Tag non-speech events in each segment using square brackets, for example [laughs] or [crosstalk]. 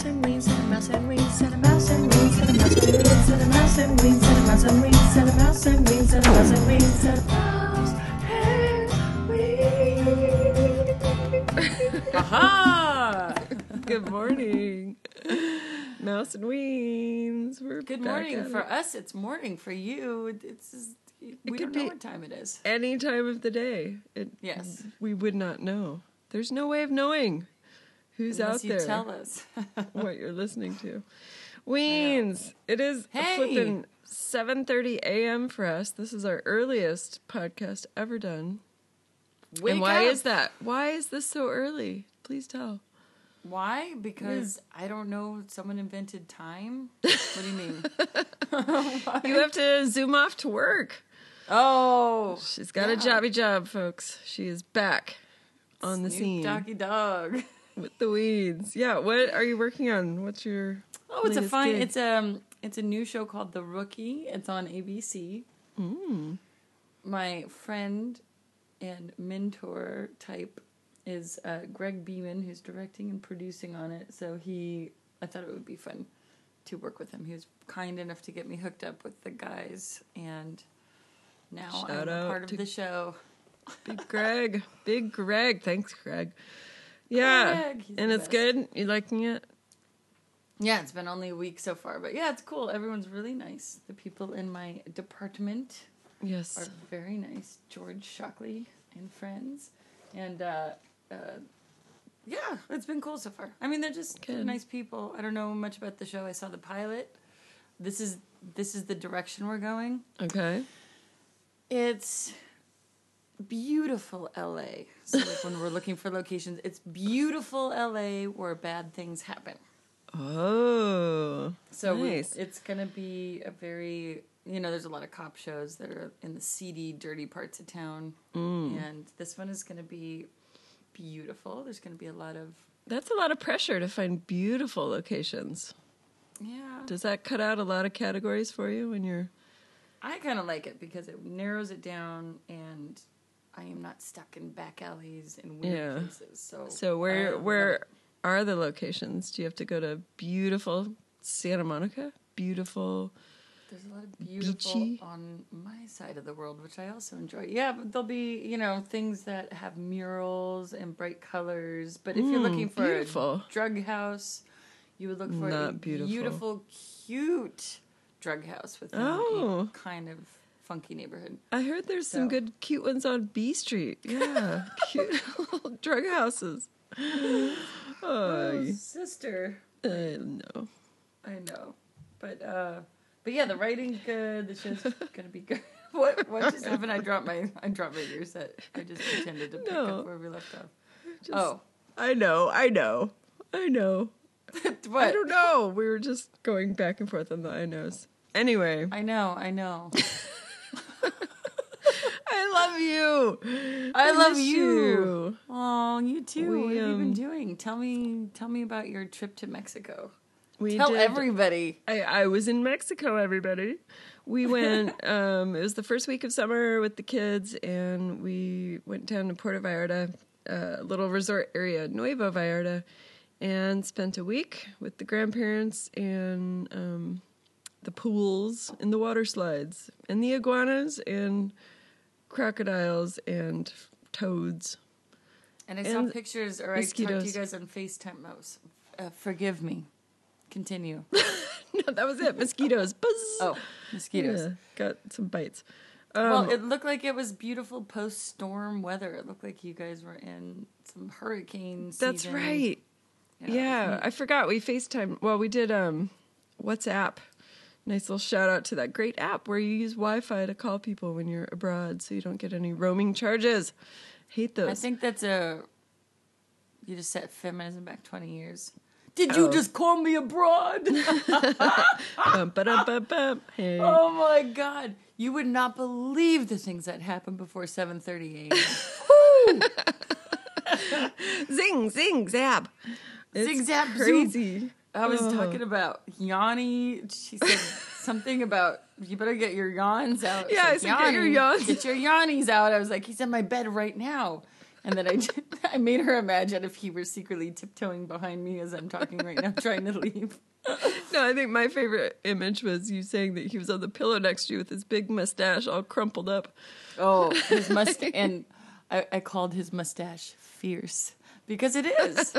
mouse and wings and a mouse and wings and a mouse and wings and a mouse and wings and a mouse and wings and a mouse and wings and a mouse and wings and a mouse and wings. Aha! and morning. Mouse and Weens. We're good morning for it. us. It's morning for you. It's just, we it don't know what time it is. Any time of the day. It, yes, we would not know. There's no way of knowing who's Unless out you there tell us. [laughs] what you're listening to. Weens. It is Hey! flipping 7:30 a.m. for us. This is our earliest podcast ever done. Wake and why up. is that? Why is this so early? Please tell. Why? Because I don't know. Someone invented time. What do you mean? [laughs] [laughs] You have to zoom off to work. Oh, She's got a jobby job, folks. She is back on the Snoop scene Doggy Dog. With the weeds. Yeah, what are you working on? What's your Oh, it's a fine. gig? It's um, it's a new show called The Rookie. It's on ABC. Mm. My friend and mentor type is uh, Greg Beeman, who's directing and producing on it. So he, I thought it would be fun to work with him. He was kind enough to get me hooked up with the guys, and now Shout I'm a part of the show. Big Greg. Big Greg. Thanks, Greg. Yeah. And it's best. good. You liking it? Yeah, it's been only a week so far, but yeah, it's cool. Everyone's really nice. The people in my department yes. are very nice. George Shockley and friends, and uh, uh, yeah, it's been cool so far. I mean, they're just Good. nice people. I don't know much about the show. I saw the pilot. This is this is the direction we're going. Okay. It's beautiful LA. So like when we're looking for locations, it's beautiful LA where bad things happen. Oh. So we- it's gonna be a very you know there's a lot of cop shows that are in the seedy, dirty parts of town, Mm. and this one is gonna be beautiful. There's gonna be a lot of That's a lot of pressure to find beautiful locations. yeah. Does that cut out a lot of categories for you when you're I kind of like it because it narrows it down, and I am not stuck in back alleys and weird Yeah. places. So So where love where are the locations? Do you have to go to beautiful Santa Monica? Beautiful. There's a lot of beautiful Beachy. on my side of the world, which I also enjoy. Yeah, but there'll be, you know, things that have murals and bright colors. But if you're Mm, looking for beautiful. a drug house, you would look for a beautiful. beautiful, cute drug house with Oh. kind of funky neighborhood. I heard there's some good cute ones on B Street. [laughs] Yeah, cute little drug houses. [laughs] Oh, sister. I know. I know. But uh but yeah, the writing's good, the show's [laughs] gonna be good. What what just happened? I dropped my I dropped my ear set. I just pretended to pick No. up where we left off. Just- oh. I know. I know. I know. what? I don't know. We were just going back and forth on the I knows. Anyway, I know, I know. [laughs] I love you. I love miss you. Oh, you too. We, what have you been um, doing? Tell me tell me about your trip to Mexico. We Tell did- everybody. I, I was in Mexico, everybody. We went, [laughs] um, it was the first week of summer with the kids, and we went down to Puerto Vallarta, a little resort area, Nuevo Vallarta, and spent a week with the grandparents and um, the pools and the water slides and the iguanas and crocodiles and toads. And I saw And pictures or I talked to you guys on FaceTime. Uh, forgive me. Continue. [laughs] no, that was it. Mosquitoes. Buzz. Oh, mosquitoes. Yeah, got some bites. well, Um, it looked like it was beautiful post storm weather. It looked like you guys were in some hurricane season. That's right. Yeah, I forgot. We FaceTime. Well, we did um, WhatsApp. Nice little shout out to that great app where you use Wi Fi to call people when you're abroad so you don't get any roaming charges. Hate those. I think that's a. You just set feminism back 20 years. Did you Oh. just call me abroad? [laughs] [laughs] Bum, bum, bum. Hey. oh my god. You would not believe the things that happened before 7:30 a.m. [laughs] Zing, zing, zab. It's zap, zoop. crazy. I was talking about Yanni. She said [laughs] something about you better get your yawns out. Yeah, said, "Get your "Yanni, yawns." Get your yawnies out. I was like, he's in my bed right now. And then I, did- [laughs] I made her imagine if he were secretly tiptoeing behind me as I'm talking right now, trying to leave. [laughs] No, I think my favorite image was you saying that he was on the pillow next to you with his big mustache all crumpled up. Oh, his mustache. and I, I called his mustache fierce because it is.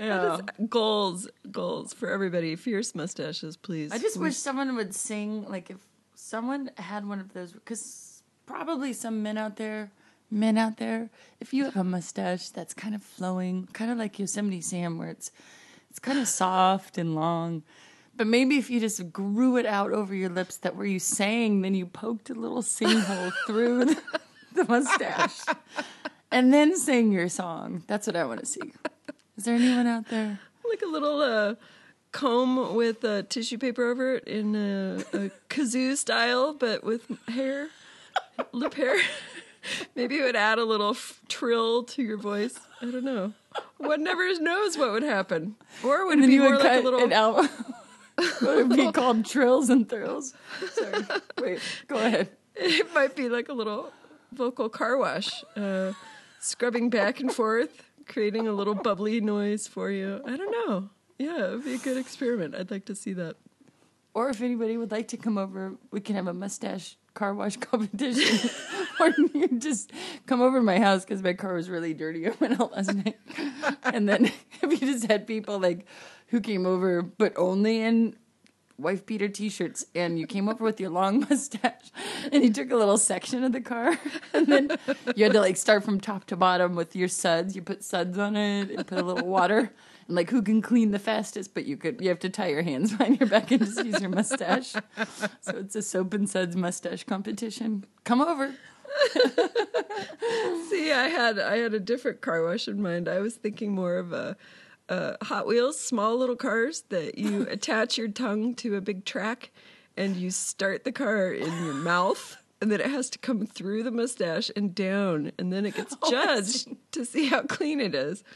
Yeah. Goals, goals for everybody. Fierce mustaches, please. I just We- wish someone would sing, like, if someone had one of those, because probably some men out there, men out there, if you have a mustache that's kind of flowing, kind of like Yosemite Sam, where it's it's kind of soft and long. But maybe if you just grew it out over your lips, that where you sang, then you poked a little sing hole [laughs] through the, the mustache, and then sang your song. That's what I want to see. Is there anyone out there? like a little uh, comb with uh, tissue paper over it in a, a kazoo style, but with hair, lip hair. [laughs] Maybe it would add a little f- trill to your voice. I don't know. One never knows what would happen, or would it be more would like a little? [laughs] it out. would it be called trills and thrills? Sorry. Wait, go ahead. It might be like a little vocal car wash, uh, scrubbing back and forth, creating a little bubbly noise for you. I don't know. Yeah, it would be a good experiment. I'd like to see that. Or if anybody would like to come over, we can have a mustache car wash [laughs] competition. [laughs] or you just come over to my house because my car was really dirty. [laughs] I went out last night. and then if you just had people like who came over, but only in wife beater t-shirts and you came over with your long [laughs] mustache. And you took a little section of the car [laughs] and then you had to like start from top to bottom with your suds. You put suds on it and put a little water. And like who can clean the fastest? But you could you have to tie your hands [laughs] behind your back and just use your mustache. So it's a soap and suds mustache competition. Come over. See, I had I had a different car wash in mind. I was thinking more of a, a Hot Wheels, small little cars that you [laughs] attach your tongue to a big track, and you start the car in your [gasps] mouth, and then it has to come through the mustache and down, and then it gets [laughs] Oh, judged to see how clean it is. [laughs]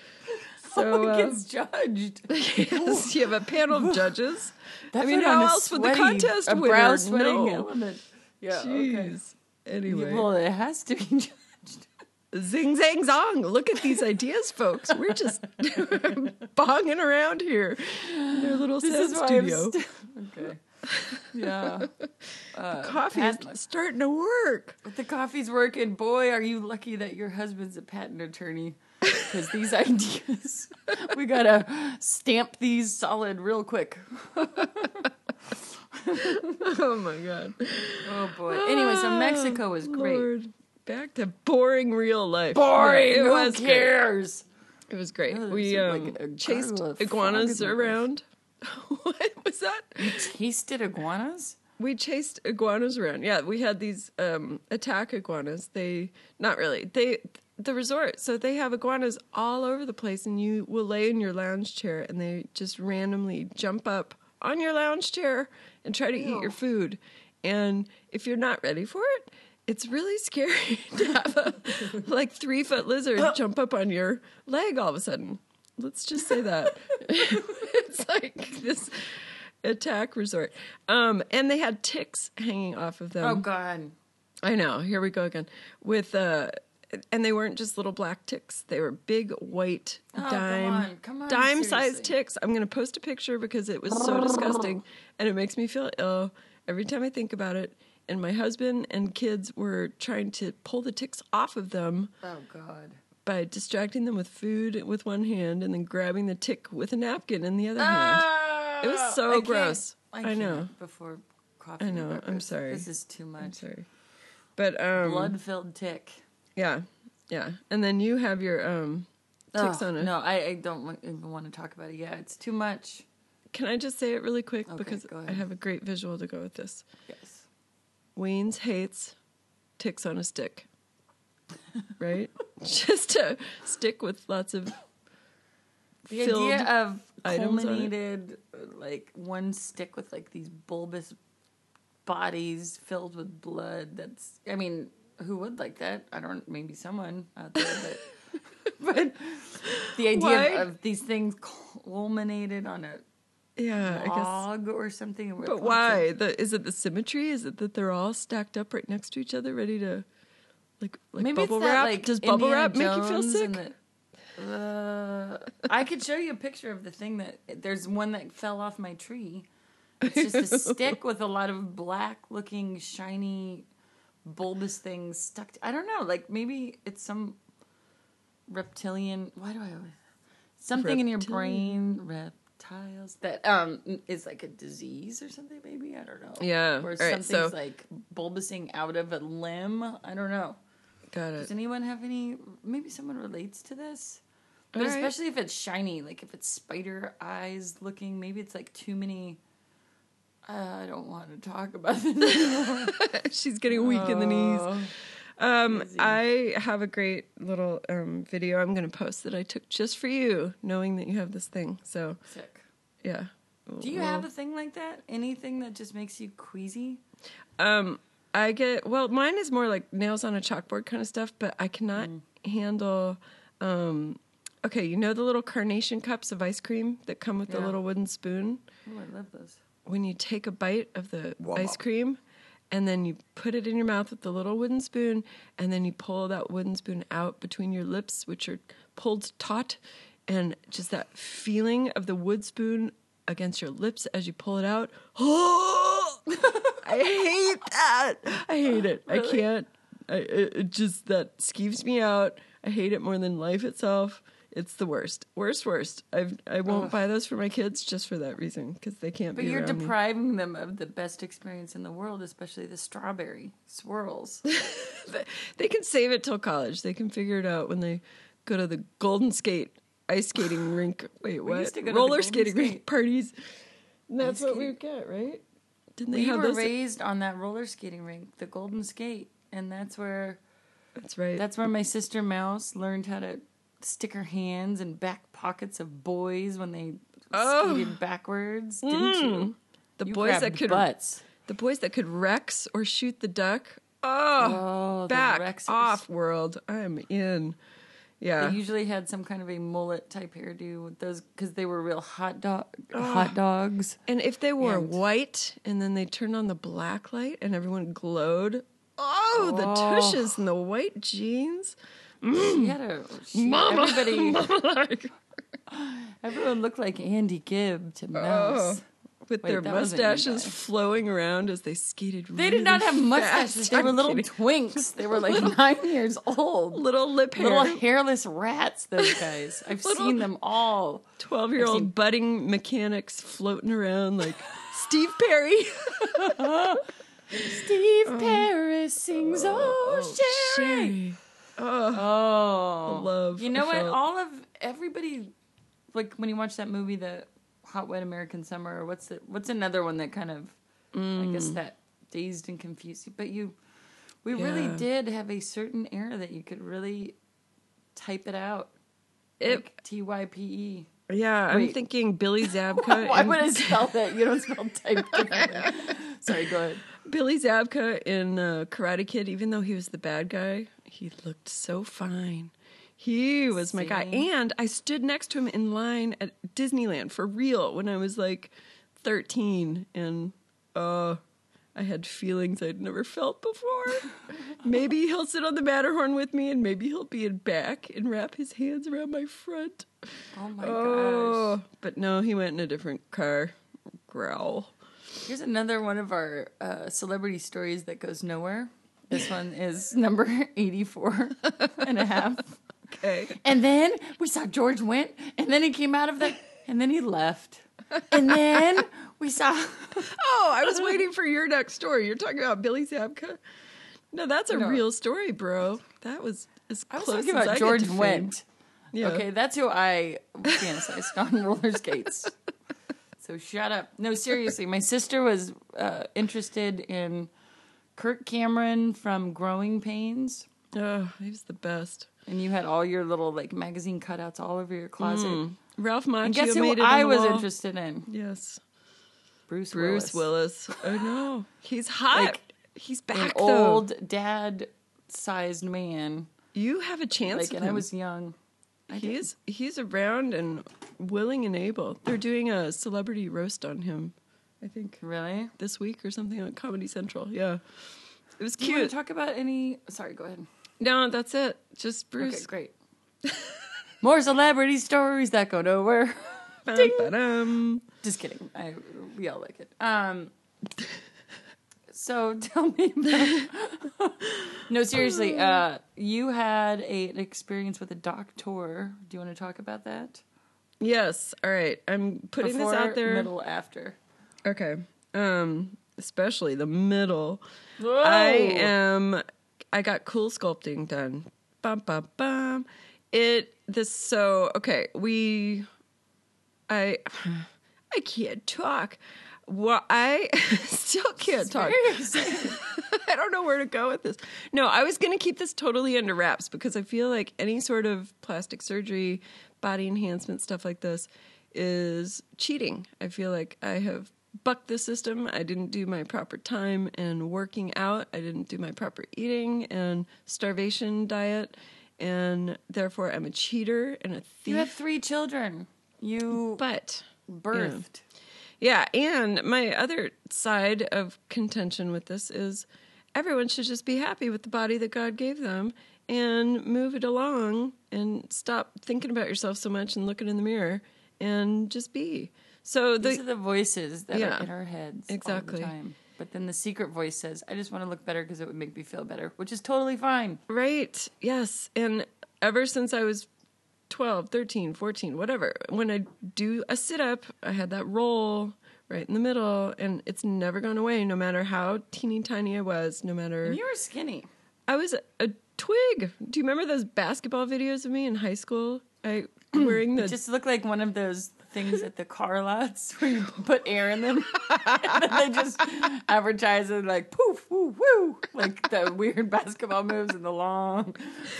So oh, uh, it gets judged yes, you have a panel of judges. That's I mean, how else would the sweaty- contest a winner brow sweating know? element yeah okay. Jeez. Anyway. well it has to be judged Zing zang zong. Look at these ideas, folks. We're just [laughs] bonging around here in their little this sound studio. St- okay yeah [laughs] uh, Coffee is Pat- starting to work. The coffee's working. Boy, are you lucky that your husband's a patent attorney. Because these [laughs] ideas, we gotta stamp these solid real quick. Oh my god. Oh boy. Anyway, so Mexico was [sighs] great. Lord. Back to boring real life. Boring. Yeah, it who was great. cares? It was great. Oh, we um, like chased gargoyle, a frog iguanas around. [laughs] what was that? You tasted iguanas? We chased iguanas around. Yeah, we had these um, attack iguanas. They not really. They the resort. So they have iguanas all over the place, and you will lay in your lounge chair, and they just randomly jump up on your lounge chair and try to eat your food. And if you're not ready for it, it's really scary [laughs] to have a like three foot lizard [gasps] jump up on your leg all of a sudden. Let's just say that. [laughs] it's like this attack resort. Um, and they had ticks hanging off of them. Oh god. I know. Here we go again. With uh and they weren't just little black ticks. They were big white Oh, dime on. Come on, dime sized ticks. I'm going to post a picture because it was so disgusting and it makes me feel ill every time I think about it. And my husband and kids were trying to pull the ticks off of them Oh god. by distracting them with food with one hand and then grabbing the tick with a napkin in the other hand. It was so I gross. I, I know. Before coffee. I know. I'm sorry. This is too much. I'm sorry. But um Blood filled tick. Yeah, yeah. And then you have your um ticks Ugh, on it. No, I, I don't even want to talk about it. Yeah, it's too much. Can I just say it really quick Okay, because I have a great visual to go with this. Yes. Weens hates ticks on a stick. Right? [laughs] just a stick with lots of The idea of items on it. culminated, like one stick with like these bulbous bodies filled with blood. That's, I mean, who would like that? I don't. Maybe someone out there, but [laughs] but the idea of, of these things culminated on a yeah, I guess. log or something. But why? The is it the symmetry? Is it that they're all stacked up right next to each other, ready to Like like Maybe bubble that, wrap. like, Does bubble Indiana wrap make you feel sick? the- uh, I could show you a picture of the thing that there's one that fell off my tree. It's just a [laughs] stick with a lot of black looking shiny bulbous things stuck. To, I don't know, like maybe it's some reptilian. Why do I always something in your brain reptiles that um is like a disease or something? Maybe I don't know. Yeah, or all right, something's so- like bulbousing out of a limb. I don't know. Got it. Does anyone have any? Maybe someone relates to this, but All right. especially if it's shiny, like if it's spider eyes looking. Maybe it's like too many. Uh, I don't want to talk about this. [laughs] She's getting weak in the knees. Oh, Um, I have a great little um, video I'm going to post that I took just for you, knowing that you have this thing. So sick. Yeah. Do you have a thing like that? Anything that just makes you queasy? Um, I get well. Mine is more like nails on a chalkboard kind of stuff, but I cannot Mm. handle. Um, okay, you know the little carnation cups of ice cream that come with the little wooden spoon. Oh, I love those. When you take a bite of the ice cream, and then you put it in your mouth with the little wooden spoon, and then you pull that wooden spoon out between your lips, which are pulled taut, and just that feeling of the wood spoon against your lips as you pull it out. [gasps] I hate that. I hate it. I can't. I, it, it just that skeeves me out. I hate it more than life itself. It's the worst, worst, worst. I've I won't buy those for my kids just for that reason because they can't. But be you're around me. depriving them of the best experience in the world, especially the strawberry swirls. [laughs] They can save it till college. They can figure it out when they go to the Golden Skate ice skating rink. Wait, what? used to go to the Roller skating rink parties. And that's Ice what we skate. get, right? Didn't they we have were those? raised on that roller skating rink, the Golden Skate, and that's where That's right. that's where my sister Mouse learned how to stick her hands in back pockets of boys when they Oh. skated backwards. Mm. Didn't you? the You boys that could butts. the boys that could Rex or shoot the duck. Oh, Oh, back off, world. I'm in. Yeah. They usually had some kind of a mullet type hairdo with those because they were real hot dog hot dogs. And if they were And- white and then they turned on the black light and everyone glowed, oh, the Oh. tushes and the white jeans. She mm. had a she, everybody. [laughs] [laughs] everyone looked like Andy Gibb to oh. Mouse. With Wait, their that wasn't you mustaches flowing around as they skated. They did not have mustaches. Fast. They were little twinks. [laughs] They were like nine years old. little lip hair. Little hairless rats. Those guys. [laughs] I've seen them all. 12 year old budding mechanics floating around like Steve Perry. [laughs] Steve oh. Perry sings "Oh, oh, oh Sherry." Oh, Oh, love You know what? All of everybody, like when you watch that movie, the Hot Wet American Summer, or what's the what's another one that kind of, I Mm. guess that dazed and confused you. But you, we really did have a certain era that you could really type it out. It- like T Y P E. yeah, I'm thinking Billy [laughs] Zabka. Why and- would I [laughs] spell that? You don't spell type. [laughs] Sorry, go ahead. Billy Zabka in uh, Karate Kid, even though he was the bad guy, he looked so fine. He was my guy. And I stood next to him in line at Disneyland for real when I was like 13. And uh, I had feelings I'd never felt before. [laughs] maybe he'll sit on the Matterhorn with me and maybe he'll be in back and wrap his hands around my front. Oh my gosh. Oh, but no, he went in a different car. Growl. Here's another one of our uh, celebrity stories that goes nowhere. This one is number [laughs] 84 and a half. Okay. [laughs] And then we saw George went, and then he came out of the, and then he left. And then we saw, [laughs] Oh, I was waiting for your next story. You're talking about Billy Zabka. No, that's a No. real story, bro. That was as I was close talking as about I George get to fame. went. Yeah. Okay, that's who I fantasized [laughs] on roller skates. So shut up. No, seriously, my sister was uh, interested in Kirk Cameron from Growing Pains. Oh, he was the best. And you had all your little like magazine cutouts all over your closet. Mm. Ralph And guess who. I was wall. interested in? Yes, Bruce, Bruce Willis. Willis. I know [laughs] he's hot. Like, he's An back though. old dad-sized man. You have a chance. Like, and I was young. He's he's around and willing and able. They're doing a celebrity roast on him. I think Really? this week or something on Comedy Central. Yeah, it was Do you want cute. to talk about any? Sorry, go ahead. No, that's it. Just Bruce. Okay, great. [laughs] More celebrity stories that go nowhere. Bum, ba-dum. Just kidding. I we all like it. Um. So [laughs] tell me about. [laughs] no, seriously. Uh, you had a, an experience with a doctor. Do you want to talk about that? Yes. All right. I'm putting Before, this out there. middle, after. Okay. Um, especially the middle. Whoa. I am. I got cool sculpting done. Bum bum bum. It this so okay. We. I. [sighs] I can't talk. Well, I [laughs] still can't talk. [laughs] I don't know where to go with this. No, I was going to keep this totally under wraps because I feel like any sort of plastic surgery, body enhancement stuff like this is cheating. I feel like I have bucked the system. I didn't do my proper time and working out. I didn't do my proper eating and starvation diet. And therefore, I'm a cheater and a thief. You had three children. You but birthed. Yeah, and my other side of contention with this is everyone should just be happy with the body that God gave them and move it along and stop thinking about yourself so much and looking in the mirror and just be. So These are the voices that Yeah, are in our heads exactly. all the time. But then the secret voice says, "I just want to look better because it would make me feel better," which is totally fine. Right. Yes. And ever since I was 12, 13, 14, whatever, when I do a sit up, I had that roll right in the middle, and it's never gone away, no matter how teeny tiny I was, no matter. And you were skinny. I was a, a twig. Do you remember those basketball videos of me in high school? I wearing [clears throat] the It just looked like one of those things at the car lots [laughs] where you put air in them, [laughs] and then they just advertise it like poof, woo, woo, like the weird basketball moves and the long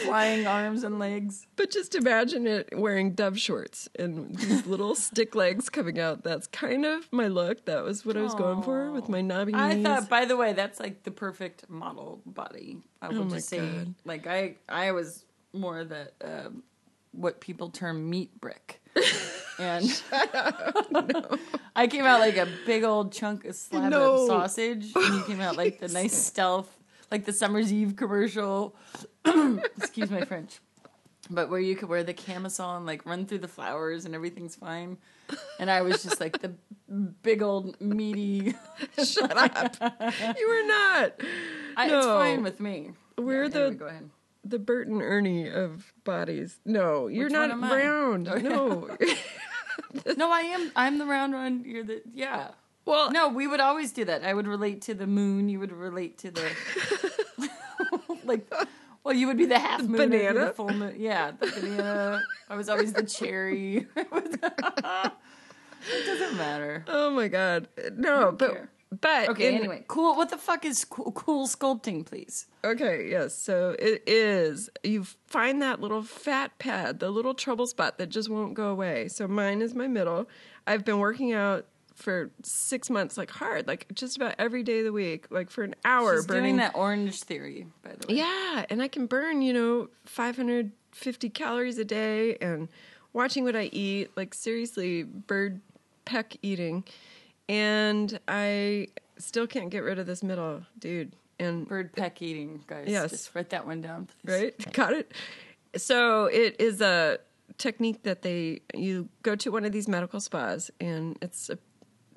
flying arms and legs. But just imagine it wearing dove shorts and these little [laughs] stick legs coming out. That's kind of my look. That was what I was going for with my knobby knees. I thought, by the way, that's like the perfect model body. I will Oh just say, God. like I, I was more the um, what people term meat brick, [laughs] and [laughs] I came out like a big old chunk of slab No. of sausage, and you came out like the [laughs] nice stealth, like the Summer's Eve commercial. [clears throat] Excuse my French. But where you could wear the camisole and like run through the flowers and everything's fine. And I was just like the big old meaty Shut up. you were not. I, It's fine with me. We're Yeah, the- anyway, go ahead. The Bert and Ernie of bodies. No, you're Which not am I? round. Oh. No. [laughs] [laughs] No, I am. I'm the round one. You're the yeah. well, No, we would always do that. I would relate to the moon. You would relate to the [laughs] like. Well, you would be the half moon, banana? the full moon. Yeah, the banana. I was always the cherry. it doesn't matter. Oh my god. No, but care. But Okay. in- anyway, cool. What the fuck is cool, cool sculpting, please? Okay, yes. So it is. You find that little fat pad, the little trouble spot that just won't go away. So mine is my middle. I've been working out for six months, like hard, like just about every day of the week, like for an hour, She's burning doing that orange theory, by the way. Yeah, and I can burn, you know, 550 calories a day and watching what I eat, like seriously, bird peck eating. And I still can't get rid of this middle dude. And Bird peck eating, guys. Yes. Just write that one down, please. right? Got it. So it is a technique that they you go to one of these medical spas and it's a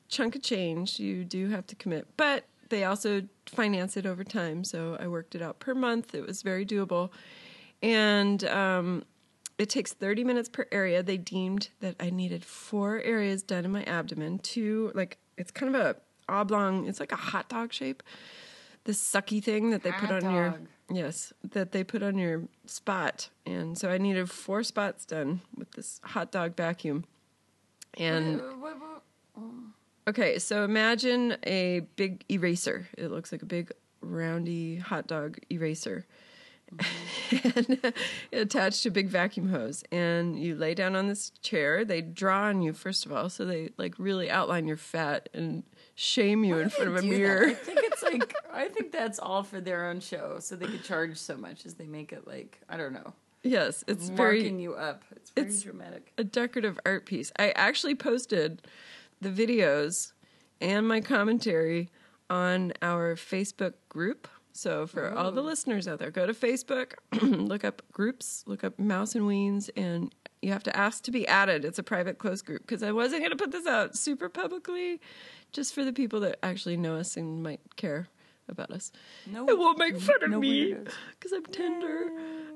chunk of change. You do have to commit, but they also finance it over time. So I worked it out per month. It was very doable, and um, it takes 30 minutes per area. They deemed that I needed four areas done in my abdomen. Two, like it's kind of a oblong. It's like a hot dog shape. This sucky thing that they put Hot on your yes that they put on your spot, and so I needed four spots done with this hot dog vacuum. And Uh, what- Okay, so imagine a big eraser. It looks like a big roundy hot dog eraser. [laughs] and attached to a big vacuum hose. And you lay down on this chair. They draw on you first of all, so they like really outline your fat and shame you in front of a do that? mirror. I think it's like I think that's all for their own show, so they could charge so much as they make it like I don't know, Yes, it's marking very you up. It's very it's- dramatic. a decorative art piece. I actually posted the videos and my commentary on our Facebook group So for all the listeners out there, go to Facebook, [clears throat] look up groups, look up Mouse and Weens, and you have to ask to be added. It's a private closed group because I wasn't going to put this out super publicly, just for the people that actually know us and might care about us. No- it won't make fun of no me because I'm tender.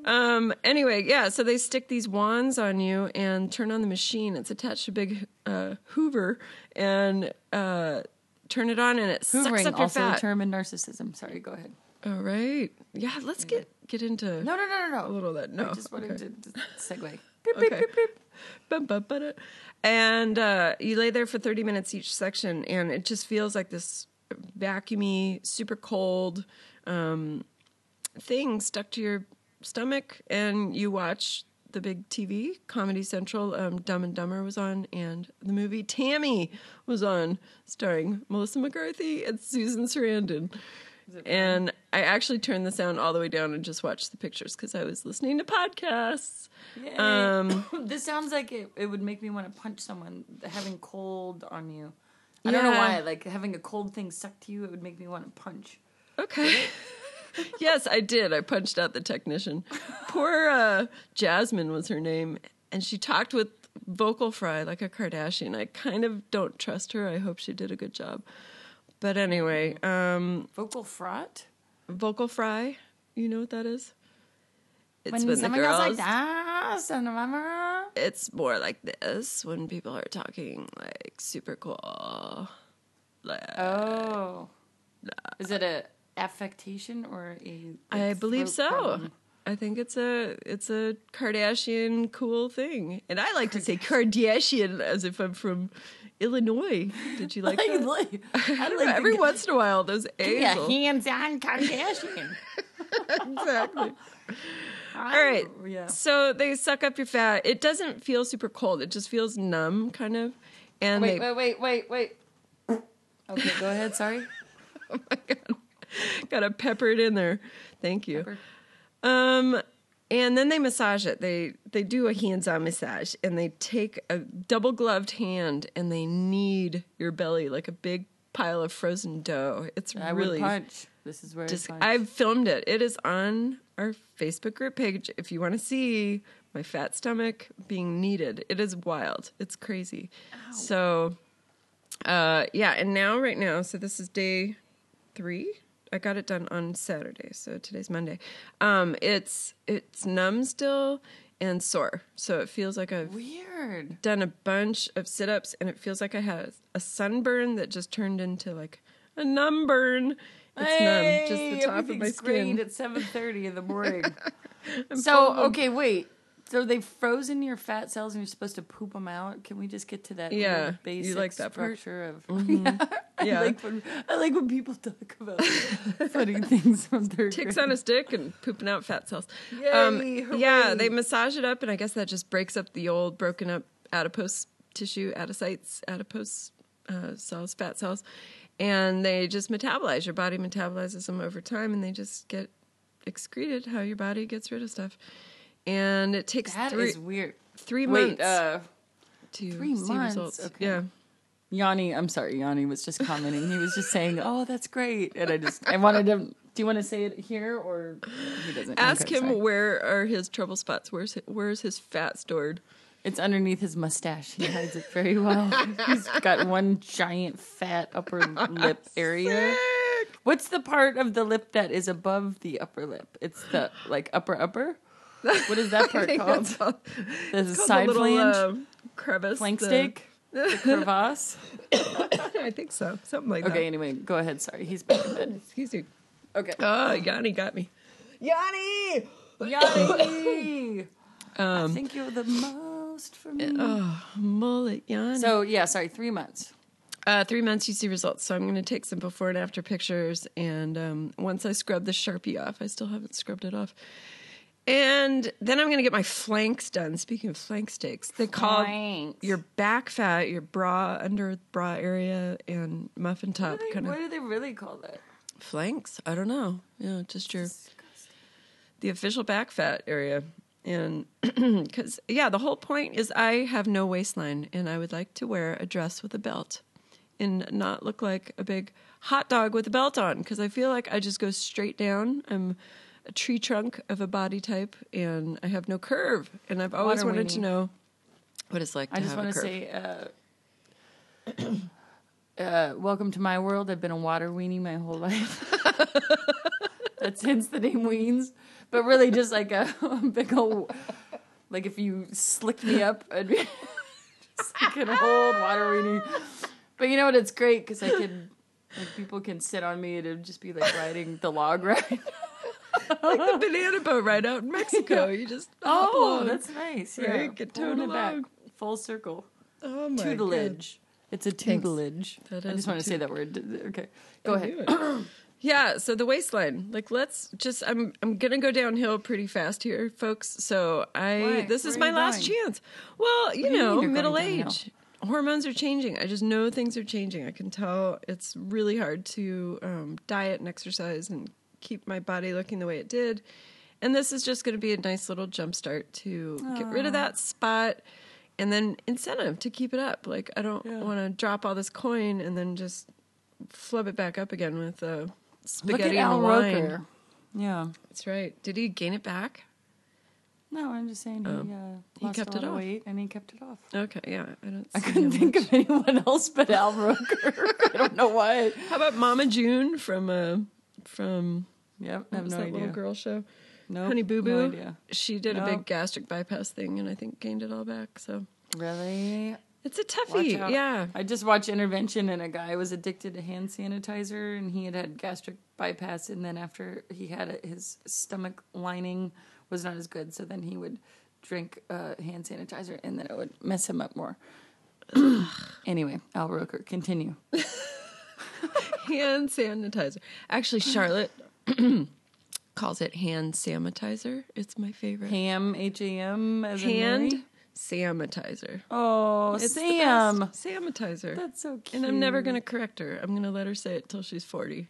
Um. Anyway, yeah. So they stick these wands on you and turn on the machine. It's attached to a big uh, Hoover and uh, turn it on, and it sucks Hoovering, up your also fat. a term in narcissism. Sorry, go ahead. All right. Yeah. Let's get get into No, no, no, no, no. a little of that. No. I just wanted okay. to, segue. [laughs] Okay. Bum, bum, ba-da. And uh, you lay there for 30 minutes each section, and it just feels like this vacuumy, super cold um, thing stuck to your stomach. And you watch the big TV, Comedy Central. Um, Dumb and Dumber was on, and the movie Tammy was on, starring Melissa McCarthy and Susan Sarandon. And I actually turned the sound all the way down and just watched the pictures because I was listening to podcasts. Um, [coughs] this sounds like it, it would make me want to punch someone having cold on you. I don't know why. Like having a cold thing stuck to you, it would make me want to punch. Okay. [laughs] yes, I did. I punched out the technician. [laughs] Poor uh, Jasmine was her name, and she talked with vocal fry like a Kardashian. I kind of don't trust her. I hope she did a good job. But anyway, um, Vocal fraught. vocal fry, you know what that is? It's When, when, the someone goes like girls. that, son of a- It's more like this when people are talking like super cool. Like, Oh. Is it a affectation or a? I like, believe so. problem? I think it's a it's a Kardashian cool thing, and I like to say Kardashian as if I'm from Illinois. Did you like [laughs] that? like, [laughs] I don't like know, every the, once in a while, those A's. [laughs] yeah, will- hands-on Kardashian. exactly. All All right. Yeah. So they suck up your fat. It doesn't feel super cold. It just feels numb, kind of. And Wait, they, wait, wait, wait, wait. Okay, go ahead. Sorry. oh my god, gotta pepper it in there. Thank you. Pepper. Um, and then they massage it. They they do a hands-on massage, and they take a double gloved hand and they knead your belly like a big pile of frozen dough. It's I really would punch. This is where punch. I've filmed it. It is on our Facebook group page if you want to see my fat stomach being kneaded. It is wild. It's crazy. So, uh, yeah, and now right now, so this is day three. I got it done on Saturday, so today's Monday. Um, it's it's numb still and sore, so it feels like I've Weird. done a bunch of sit ups, and it feels like I had a sunburn that just turned into like a numb burn. It's numb, just the top of my skin. great at seven thirty in the morning. [laughs] so okay, wait. So they've frozen your fat cells and you're supposed to poop them out. Can we just get to that? Yeah, little you basic like that part? structure of. [laughs] I Yeah. like when I like when people talk about [laughs] funny things from their ticks on a stick and pooping out fat cells. Yay, um, yeah, they massage it up, and I guess that just breaks up the old broken up adipose tissue, adipocytes, adipose uh, cells, fat cells, and they just metabolize. Your body metabolizes them over time, and they just get excreted. How your body gets rid of stuff, and it takes That three is weird. three Wait, months uh, to three see months? results. Okay. Yeah. Yanni, I'm sorry, Yanni was just commenting. He was just saying, "Oh, that's great," and I just I wanted him. Do you want to say it here or he doesn't? Ask Okay, him sorry. where are his trouble spots. Where's his, where's his fat stored? It's underneath his mustache. He hides it very well. [laughs] He's got one giant fat upper [laughs] lip area. What's the part of the lip that is above the upper lip? It's the like upper upper. What is that [laughs] part called? The called side little, flange, uh, crevice. flank the- steak, [laughs] the crevasse. [coughs] I think so. Something like Okay, that. Okay. Anyway, go ahead. Sorry, he's back in bed. [coughs] Excuse me. Okay, Oh, Yanni got me. Yanni! Yanni. Um, [coughs] I Um, think you're the most for me. oh, mullet Yanni. So yeah, sorry, three months. uh, three months, you see results. So I'm going to take some before and after pictures. And um, once I scrub the Sharpie off, I still haven't scrubbed it off. And then I'm going to get my flanks done. Speaking of flank steaks, they call Flanks. your back fat, your bra, under bra area, and muffin What top they, kind of what do they really call that? flanks. I don't know. Yeah, just your the official back fat area. And [clears throat] because, yeah, the whole point is I have no waistline and I would like to wear a dress with a belt. and not look like a big hot dog with a belt on because I feel like I just go straight down. I'm a tree trunk of a body type and I have no curve. And I've always Water wanted to know what it's like to I just want a to say, uh, [clears throat] uh, welcome to my world. I've been a water weenie my whole life. [laughs] That's hence the name Weens, but really just like a, [laughs] big old, like if you slicked me up, I'd be [laughs] just like an old water weenie. But you know what? It's great because I can, like, people can sit on me. And it'd just be like riding the log ride. Like the banana boat ride out in Mexico. You just Oh, along. that's nice. Yeah, Right, get towed it back, along. full circle. oh my tutelage. It's a tutelage. I just want to say that word. Okay, go God. ahead. [clears throat] Yeah, so the waistline. Like let's just I'm I'm gonna go downhill pretty fast here, folks. So I Why? this is my last going? chance. Well, you know, you're middle going downhill? age. Hormones are changing. I just know things are changing. I can tell it's really hard to um, diet and exercise and keep my body looking the way it did. And this is just going to be a nice little jump start to get rid of that spot and then incentive to keep it up. Like, I don't Yeah. want to drop all this coin and then just flub it back up again with uh, Look spaghetti at and Al wine. Roker. Yeah. That's right. Did he gain it back? No, I'm just saying he, uh, Oh. He lost kept a it of off. weight and he kept it off. Okay, yeah. I don't. I couldn't think much. of anyone else but Al Roker. [laughs] I don't know why. How about Mama June from uh, from Yep, I have no that idea. little girl show? Nope, Honey Boo Boo. idea. she did a big gastric bypass thing, and I think gained it all back. So Really? it's a toughie. Yeah. I just watched Intervention and a guy was addicted to hand sanitizer and he had had gastric bypass and then after he had it, his stomach lining was not as good so then he would drink uh, hand sanitizer and then it would mess him up more. [clears throat] anyway, Al Roker, continue. [laughs] hand sanitizer. Actually, Charlotte [clears throat] calls it hand sanitizer. It's my favorite. Ham, H A M, as in Hand Mary? sanitizer. Oh, It's Sam. Sanitizer. That's so cute. and I'm never going to correct her. I'm going to let her say it till she's 40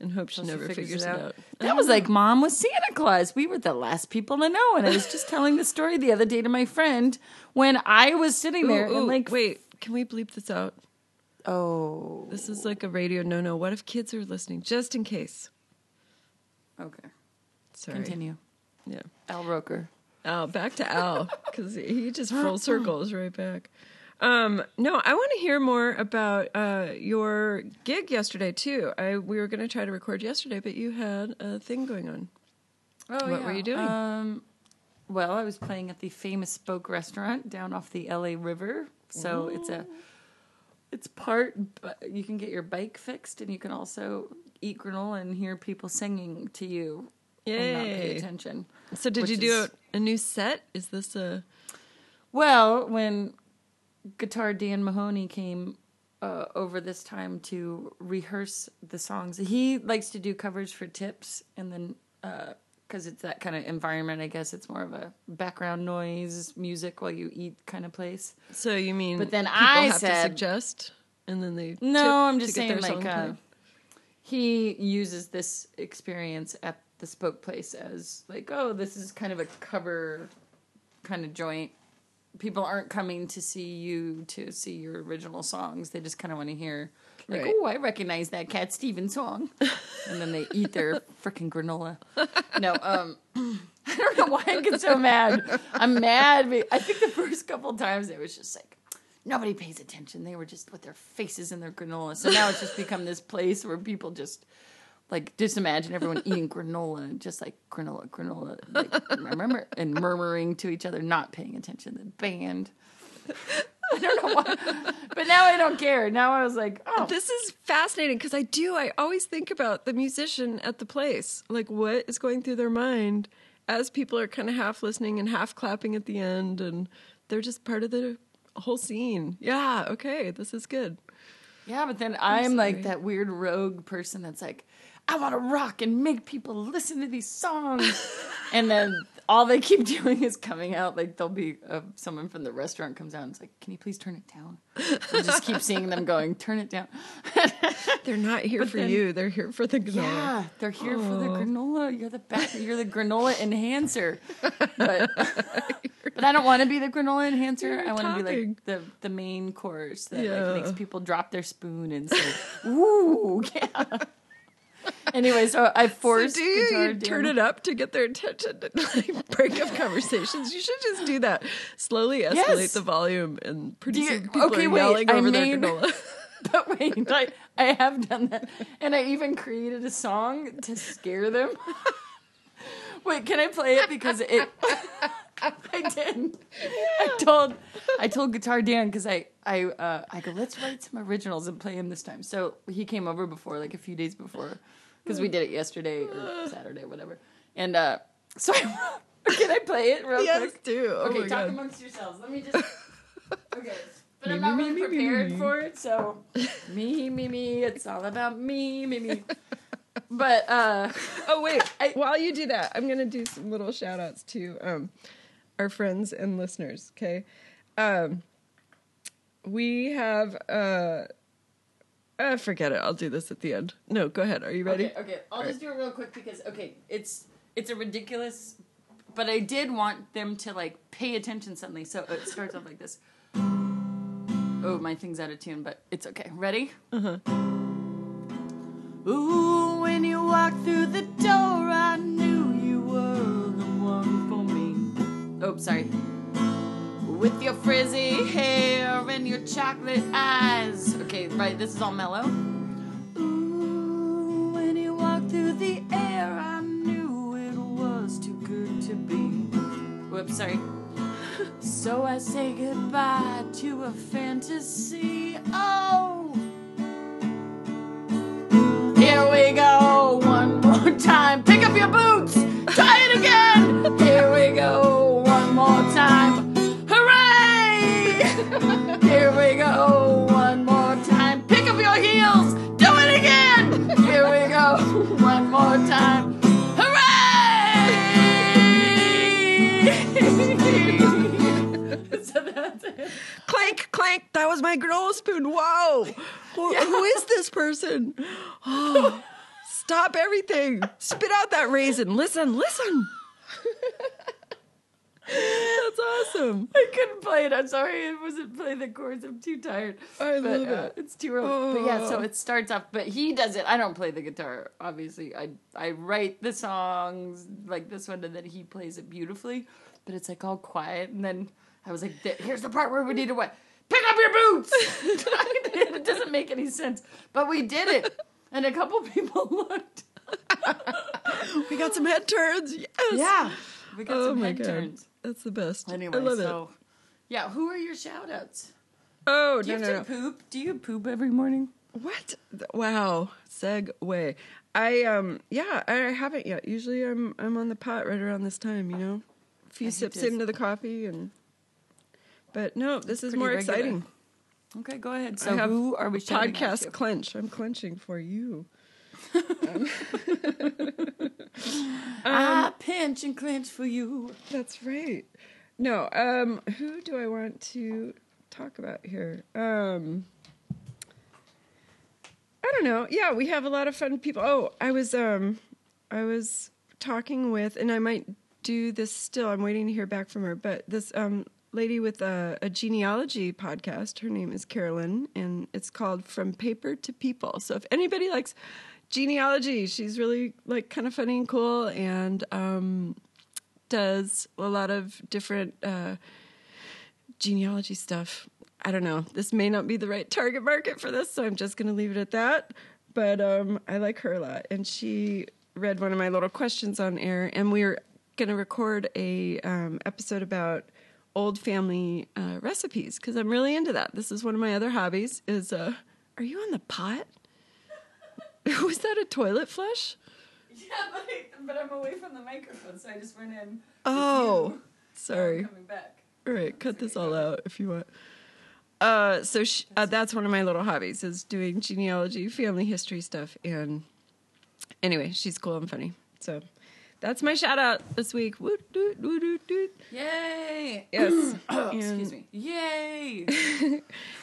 and hope she Till she never figures, it out. That was like mom was Santa Claus. We were the last people to know. And I was just telling the story the other day to my friend when I was sitting there Ooh, and ooh, like, wait, can we bleep this out? Oh, This is like a radio no no. What if kids are listening? Just in case. okay, Sorry. continue. Yeah. Al Roker. Oh, back to Al [laughs] because he just full circles right back. Um, no, I want to hear more about uh, your gig yesterday too. I we were going to try to record yesterday, but you had a thing going on. Oh, What were you doing? Um, well, I was playing at the famous Spoke restaurant down off the LA River. So it's a, it's part. You can get your bike fixed, and you can also eat granola and hear people singing to you and not pay attention. So did you do is- a, a new set? Is this a Well, when guitar Dan Mahoney came uh, over this time to rehearse the songs, he likes to do covers for tips, and then because it's that kind of environment, I guess it's more of a background noise music while you eat kind of place. so you mean But then I have said- to suggest and then they No, tip I'm just saying like uh, he uses this experience at the Spoke Place as like, oh, this is kind of a cover kind of joint. People aren't coming to see you to see your original songs. They just kind of want to hear like, Right. oh, I recognize that Cat Stevens song, and then they eat their freaking granola. No, um, [clears throat] I don't know why I get so mad. I'm mad. I think the first couple times it was just like nobody pays attention. They were just with their faces in their granola. So now it's just become this place where people just like just imagine everyone eating granola and just like granola, granola. Like, remember and murmuring to each other, not paying attention. The band. [laughs] I don't know why, but now I don't care. Now I was like, oh, This is fascinating because I do. I always think about the musician at the place, like what is going through their mind as people are kind of half listening and half clapping at the end, and they're just part of the whole scene. Yeah, okay, this is good. Yeah, but then I'm like that weird rogue person that's like, I want to rock and make people listen to these songs. [laughs] and then all they keep [laughs] doing is coming out. Like, there'll be uh, someone from the restaurant comes out and it's like, Can you please turn it down? I just keep seeing them going, Turn it down. [laughs] They're not here for then- you; they're here for the granola. Yeah, they're here for the granola. You're the best. You're the granola enhancer. But, but [laughs] But I don't want to be the granola enhancer. You're I want to be like the the main course that Yeah. like makes people drop their spoon and say, "Ooh, yeah." [laughs] anyway, so I So forced do you turn it up to get their attention and like break up conversations? You should just do that. Slowly escalate Yes. the volume and pretty you- soon people okay, are wait, yelling I over made- their granola. [laughs] But wait, I, I have done that. And I even created a song to scare them. [laughs] wait, can I play it? Because it. [laughs] I did. I told I told Guitar Dan because I I uh, I go let's write some originals and play him this time. So he came over before, like a few days before, because we did it yesterday or Saturday, whatever. And uh, so I, [laughs] can I play it real yes, quick? do. Oh Okay, talk god. amongst yourselves. Let me just. [laughs] Okay, but Me, I'm not me, really me, prepared for it, so me, me, me. It's all about me, me, me. But uh, Oh wait, I- while you do that, I'm gonna do some little shout outs to um, our friends and listeners. Okay, um, we have. Uh, uh, forget it. I'll do this at the end. No, go ahead. Are you ready? okay, okay, I'll just do it real quick because okay, it's it's a ridiculous, but I did want them to like pay attention suddenly. So it starts off like this. Oh, my thing's out of tune, but it's okay. Ready? Uh huh. Ooh, when you walked through the door, I knew you were the one for me. Oh, sorry. With your frizzy hair and your chocolate eyes. Okay, right, this is all mellow. Ooh, when you walked through the air, I knew it was too good to be. Whoops, sorry. [laughs] So I say goodbye to a fantasy. Oh, here we go one more time. Pick up your boots. Try it again. Here we go one more time. Hooray! Here we go one more time. Pick up your heels. Do it again. Here we go one more time. Hooray! [laughs] so that's it. Clank, clank. That was my granola spoon. Whoa. Who, [laughs] who is this person? Oh, stop everything. Spit out that raisin. Listen, listen. That's awesome. I couldn't play it. I'm sorry, I wasn't playing the chords. I'm too tired. I but, love uh, it. It's too early. But yeah, so Oh. it starts off. But he does it. I don't play the guitar. Obviously, I I write the songs like this one, and then he plays it beautifully. But it's like all quiet, and then I was like, "Here's the part where we need to what? Pick up your boots." [laughs] it doesn't make any sense, but we did it, and a couple people [laughs] looked. We got some head turns. Yes. Yeah, we got Oh some my head god. turns. That's the best. Anyway, I love so yeah, who are your shout outs? Oh, Do no, you no, have no. to poop? Do you poop every morning? What? Wow. Segue. I um yeah, I haven't yet. Usually I'm I'm on the pot right around this time, you know. A few sips into the coffee and but no, this is more regular. exciting. Okay, go ahead. So who are we shouting Podcast to? clench. I'm clenching for you. [laughs] [laughs] I pinch and clench for you. That's right. No, um who do I want to talk about here? Um I don't know. Yeah, we have a lot of fun people. Oh, I was um I was talking with and I might do this still. I'm waiting to hear back from her, but this um lady with a, a genealogy podcast, her name is Carolyn and it's called From Paper to People. So if anybody likes genealogy, she's really like kind of funny and cool and um does a lot of different uh, genealogy stuff. I don't know. This may not be the right target market for this, so I'm just going to leave it at that. But um, I like her a lot, and she read one of my little questions on air, and we are going to record a um, episode about old family uh, recipes because I'm really into that. This is one of my other hobbies. Is uh, are you on the pot? [laughs] Was that a toilet flush? Yeah, but, I, but I'm away from the microphone, so I just went in. Oh, [laughs] sorry. Coming back. All right, cut this all out if you want. Uh, so sh- uh, that's one of my little hobbies is doing genealogy, family history stuff, and anyway, she's cool and funny. So that's my shout out this week. Woot, doot, woot, doot, doot. Yay! [clears throat] Yes, [clears throat] Oh, excuse me. Yay! [laughs]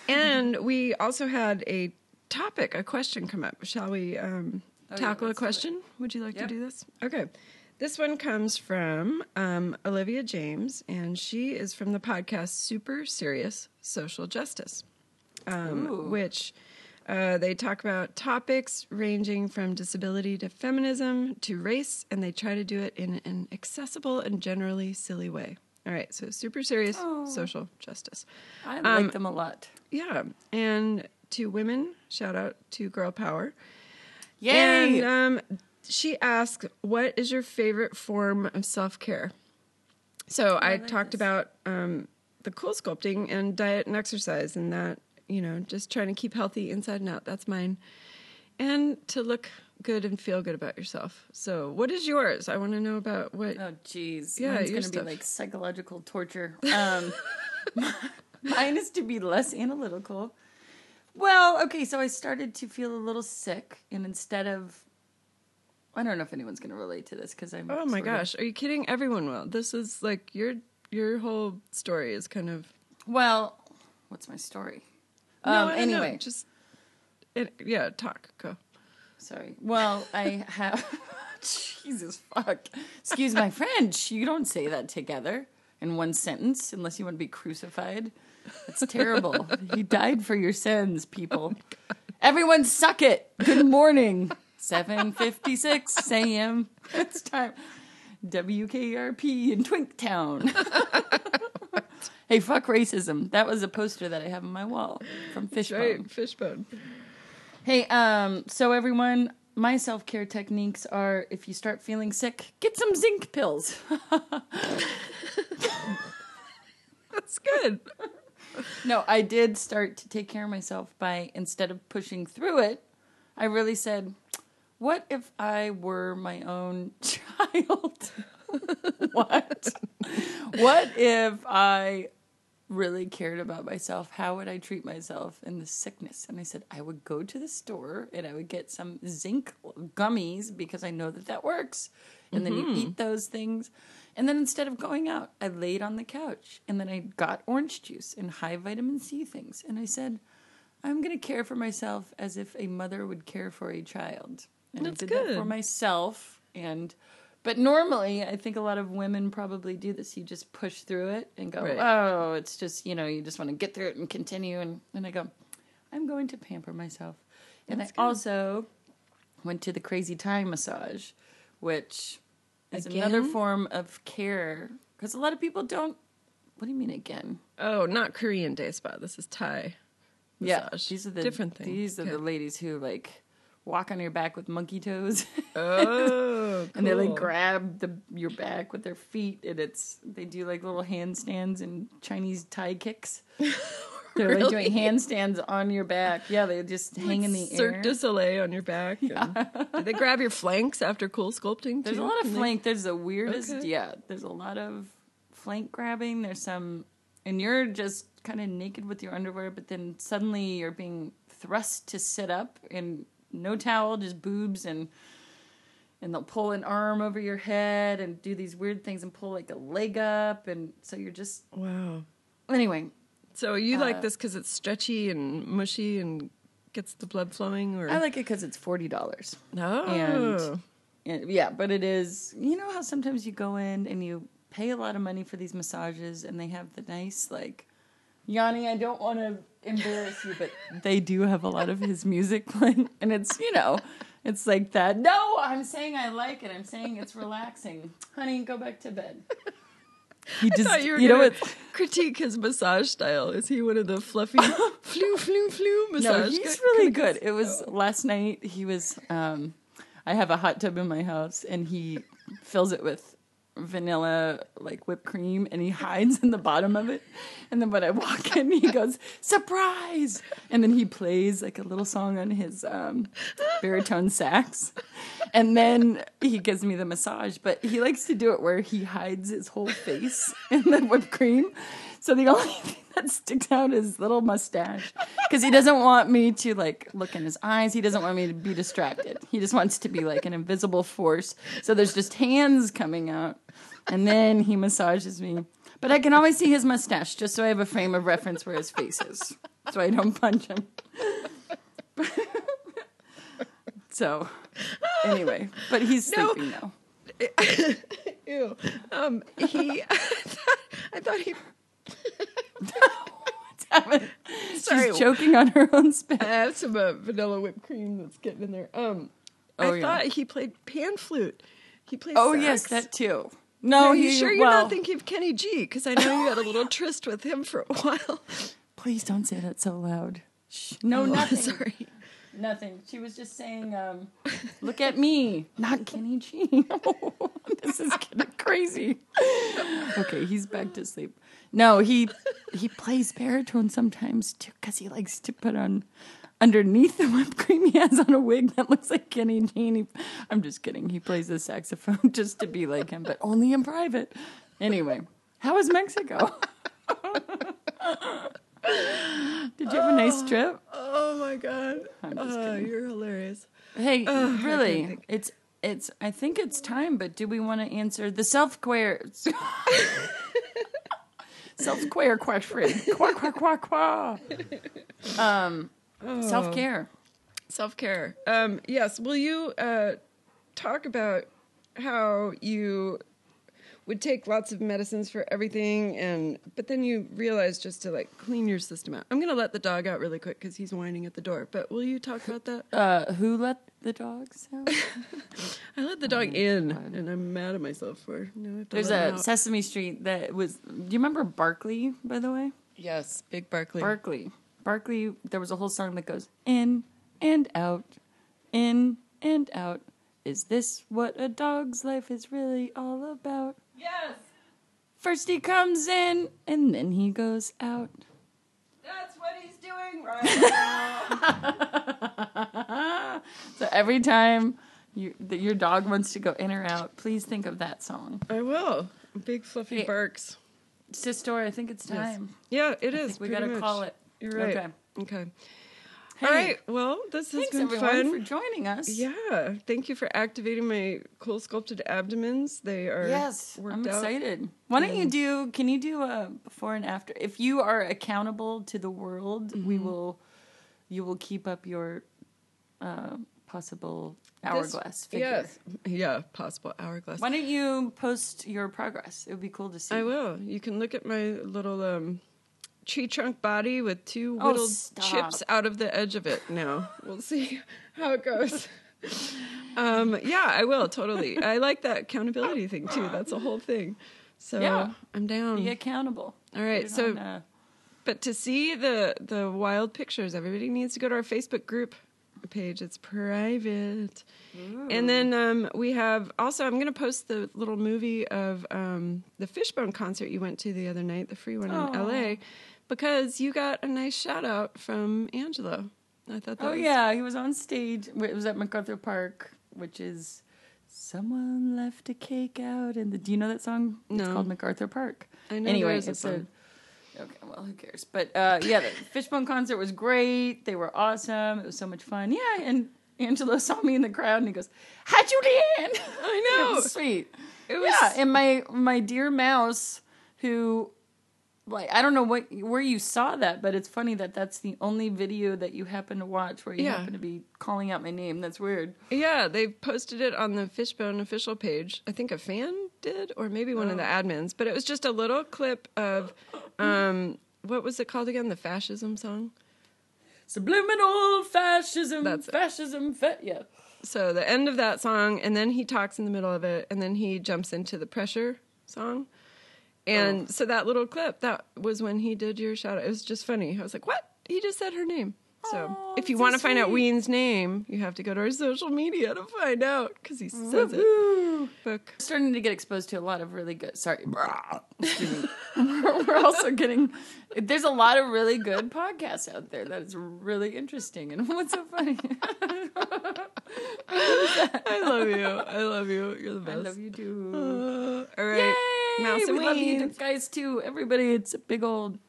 And we also had a topic, a question come up. Shall we um, Oh, yeah, tackle a do it. question? Would you like Yep. to do this? Okay. This one comes from um, Olivia James, and she is from the podcast Super Serious Social Justice, um, which uh, they talk about topics ranging from disability to feminism to race, and they try to do it in an accessible and generally silly way. All right, so super serious Oh. social justice. I Um, like them a lot. Yeah, and to women, shout out to Girl Power. Yay! And um, she asks, "What is your favorite form of self care?" So I, like talked this. about um, the cool sculpting and diet and exercise, and that you know, just trying to keep healthy inside and out. That's mine, and to look good and feel good about yourself. So, what is yours? I want to know about what. Oh, jeez. Yeah, your going to be like psychological torture. [laughs] Um, [laughs] mine is to be less analytical. Well, okay, so I started to feel a little sick, and instead of, I don't know if anyone's going to relate to this because I'm. Oh my sort of- gosh, are you kidding? Everyone will. This is like your your whole story is kind of. Well, what's my story? No, Um, know, anyway, just it, yeah, talk go. Sorry. Well, I have. [laughs] Jesus fuck. Excuse my French. You don't say that together in one sentence unless you want to be crucified. That's terrible. he died for your sins, people. Everyone suck it. Good morning. 7:56 a.m. It's time. WKRP in Twinktown. [laughs] hey, fuck racism. That was a poster that I have on my wall from Fishbone. Right, fishbone. Hey, um, so everyone, my self care techniques are if you start feeling sick, get some zinc pills. That's good. no, I did start to take care of myself by instead of pushing through it, I really said, what if I were my own [laughs] child? [laughs] what? what if I really cared about myself? How would I treat myself in the sickness? And I said, I would go to the store and I would get some zinc gummies because I know that that works. And then you mm-hmm. eat those things. And then instead of going out, I laid on the couch and then I got orange juice and high vitamin C things. And I said, I'm going to care for myself as if a mother would care for a child. And That's I did that for myself. And but normally, I think a lot of women probably do this. You just push through it and go, Right. oh, it's just you know, you just want to get through it and continue. And and I go, I'm going to pamper myself. And That's I good. also went to the crazy Thai massage, which is another form of care because a lot of people don't. What do you mean again? Oh, not Korean day spa. This is Thai. Yeah, massage. these are the different thing. These are the ladies who like walk on your back with monkey toes. [laughs] Oh, and they like grab the your back with their feet and it's they do like little handstands and chinese Thai kicks [laughs] they're like doing handstands on your back yeah they just hang in the Cirque air du Soleil on your back. and- Do they grab your flanks after cool sculpting? there's a lot of flank there's the weirdest Okay. yeah there's a lot of flank grabbing there's some and you're just kind of naked with your underwear but then suddenly you're being thrust to sit up and no towel just boobs and and they'll pull an arm over your head and do these weird things and pull like a leg up and so you're just Wow. anyway So you Uh, like this because it's stretchy and mushy and gets the blood flowing, or i like it because it's $40 no? and- And- yeah but it is you know how sometimes you go in and you pay a lot of money for these massages and they have the nice like yanni i don't want to embarrass you but they do have a lot of his music [laughs] playing and it's you know it's like that no i'm saying i like it i'm saying it's relaxing honey go back to bed [laughs] he I thought you were you know critique his massage style. Is he one of the fluffy [laughs] flu flu flu massage? No, he's really good. It was last night. He was. Um, I have a hot tub in my house, and he fills it with vanilla like whipped cream, and he hides in the bottom of it. And then when I walk in, he goes surprise, and then he plays like a little song on his um, baritone sax, and then he gives me the massage. But he likes to do it where he hides his whole face in the whipped cream. So the only [laughs] thing that sticks out is little mustache because he doesn't want me to like look in his eyes. He doesn't want me to be distracted. He just wants to be like an invisible force. So there's just hands coming out, and then he massages me. But I can always see his mustache just so I have a frame of reference where his face is, so I don't punch him. [laughs] so anyway, but he's No. sleeping now. [laughs] Ew. Um, he. [laughs] I thought he. Sorry. She's choking on her own spit. I have some uh, vanilla whipped cream that's getting in there. Um, Oh, I yeah. thought he played pan flute. He played. Oh sax. yes, that too. No, Are you he- sure you're well, not thinking of Kenny G? Because I know you had a little [laughs] tryst with him for a while. Please don't say that so loud. Shh. No, Oh, nothing. Sorry. Nothing. She was just saying, um, [laughs] "Look at me, not Kenny G." [laughs] this is getting crazy. Okay, he's back to sleep. No, he he plays baritone sometimes too because he likes to put on underneath the whipped cream he [laughs] has on a wig that looks like Kenny. And I'm just kidding. He plays the saxophone [laughs] just to be like him, but only in private. Anyway, how was Mexico? [laughs] Did you have a nice trip? Oh my god. I'm just Oh, kidding. you're hilarious. Hey, can't really, it's it's. I think it's time. But do we want to answer the self queer self queer question? Quack quack quack quack. Um, self care. Self care. Um, yes. Will you uh, talk about how you would take lots of medicines for everything, and but then you realize just to like clean your system out. I'm gonna let the dog out really quick because he's whining at the door. But will you talk about that? Uh, who let the dogs [laughs] out? I let the dog in, and I'm mad at myself for. No, I have to There's a. Sesame Street that was. Do you remember Barkley? By the way, yes, Big Barkley. Barkley. Barkley. There was a whole song that goes in and out, in and out. Is this what a dog's life is really all about? yes, First he comes in and then he goes out. that's what he's doing right [laughs] now. So every time you, that your dog wants to go in or out, please think of that song. I will. Big fluffy Yeah. barks. Sister, I think it's time. Yes. Yeah, it I is. we gotta much. call it. You're right. Okay. Okay. Hey, All right. Well, this has Thanks been everyone fun. for joining us. Yeah. Thank you for activating my cool sculpted abdomens. They are Yes, I'm out. excited. Why don't you do? Can you do a before and after? If you are accountable to the world, Mm-hmm. we will. You will keep up your uh, possible This- hourglass figure. Yes. Yeah. Possible hourglass. Why don't you post your progress? It would be cool to see. I will. You can look at my little um, tree trunk body with two whittled stop. chips out of the edge of it. Now we'll see [laughs] how it goes. [laughs] um, yeah, I will totally. I like that accountability thing too. That's a whole thing. So Yeah. I'm down. Be accountable. All right, so- on, uh, But to see the the wild pictures, everybody needs to go to our Facebook group page. It's private. And then um, we have also. I'm going to post the little movie of um, the Fishbone concert you went to the other night, the free one in. LA, because you got a nice shout out from Angelo. I thought that oh was yeah, he was on stage. It was at MacArthur Park, which is someone left a cake out. And the do you know that song? It's No. called MacArthur Park. I know anyway, there is a it's a okay. Well, who cares? But uh, yeah, the [laughs] Fishbone concert was great. They were awesome. It was so much fun. Yeah, and Angelo [laughs] saw me in the crowd and he goes, "Hi, Julianne." I know. [laughs] It was sweet. It was Yeah, and my my dear mouse, who, like, I don't know what where you saw that, but it's funny that that's the only video that you happen to watch where you Yeah. happen to be calling out my name. That's weird. Yeah, they posted it on the Fishbone official page. I think a fan did, or maybe one of the Oh. admins. But it was just a little clip of, um, what was it called again? The fascism song. Subliminal fascism. That's fascism. Fa- yeah. So the end of that song, and then he talks in the middle of it, and then he jumps into the pressure song. And so that little clip, that was when he did your shout out. It was just funny. I was like, what? He just said her name. So Aw, if you so want to find out. Ween's name, you have to go to our social media to find out because he says it. Book. Starting to get exposed to a lot of really good. Sorry, [laughs] we're, [laughs] we're also getting. There's a lot of really good podcasts out there that is really interesting. And [laughs] what's so funny? I love you. I love you. You're the best. I love you too. Uh, all right. Yay! Mouse and we love you guys too. Everybody, it's a big old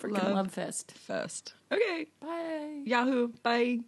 freaking Love. love fest. Fest. Okay. Bye. Yahoo. Bye.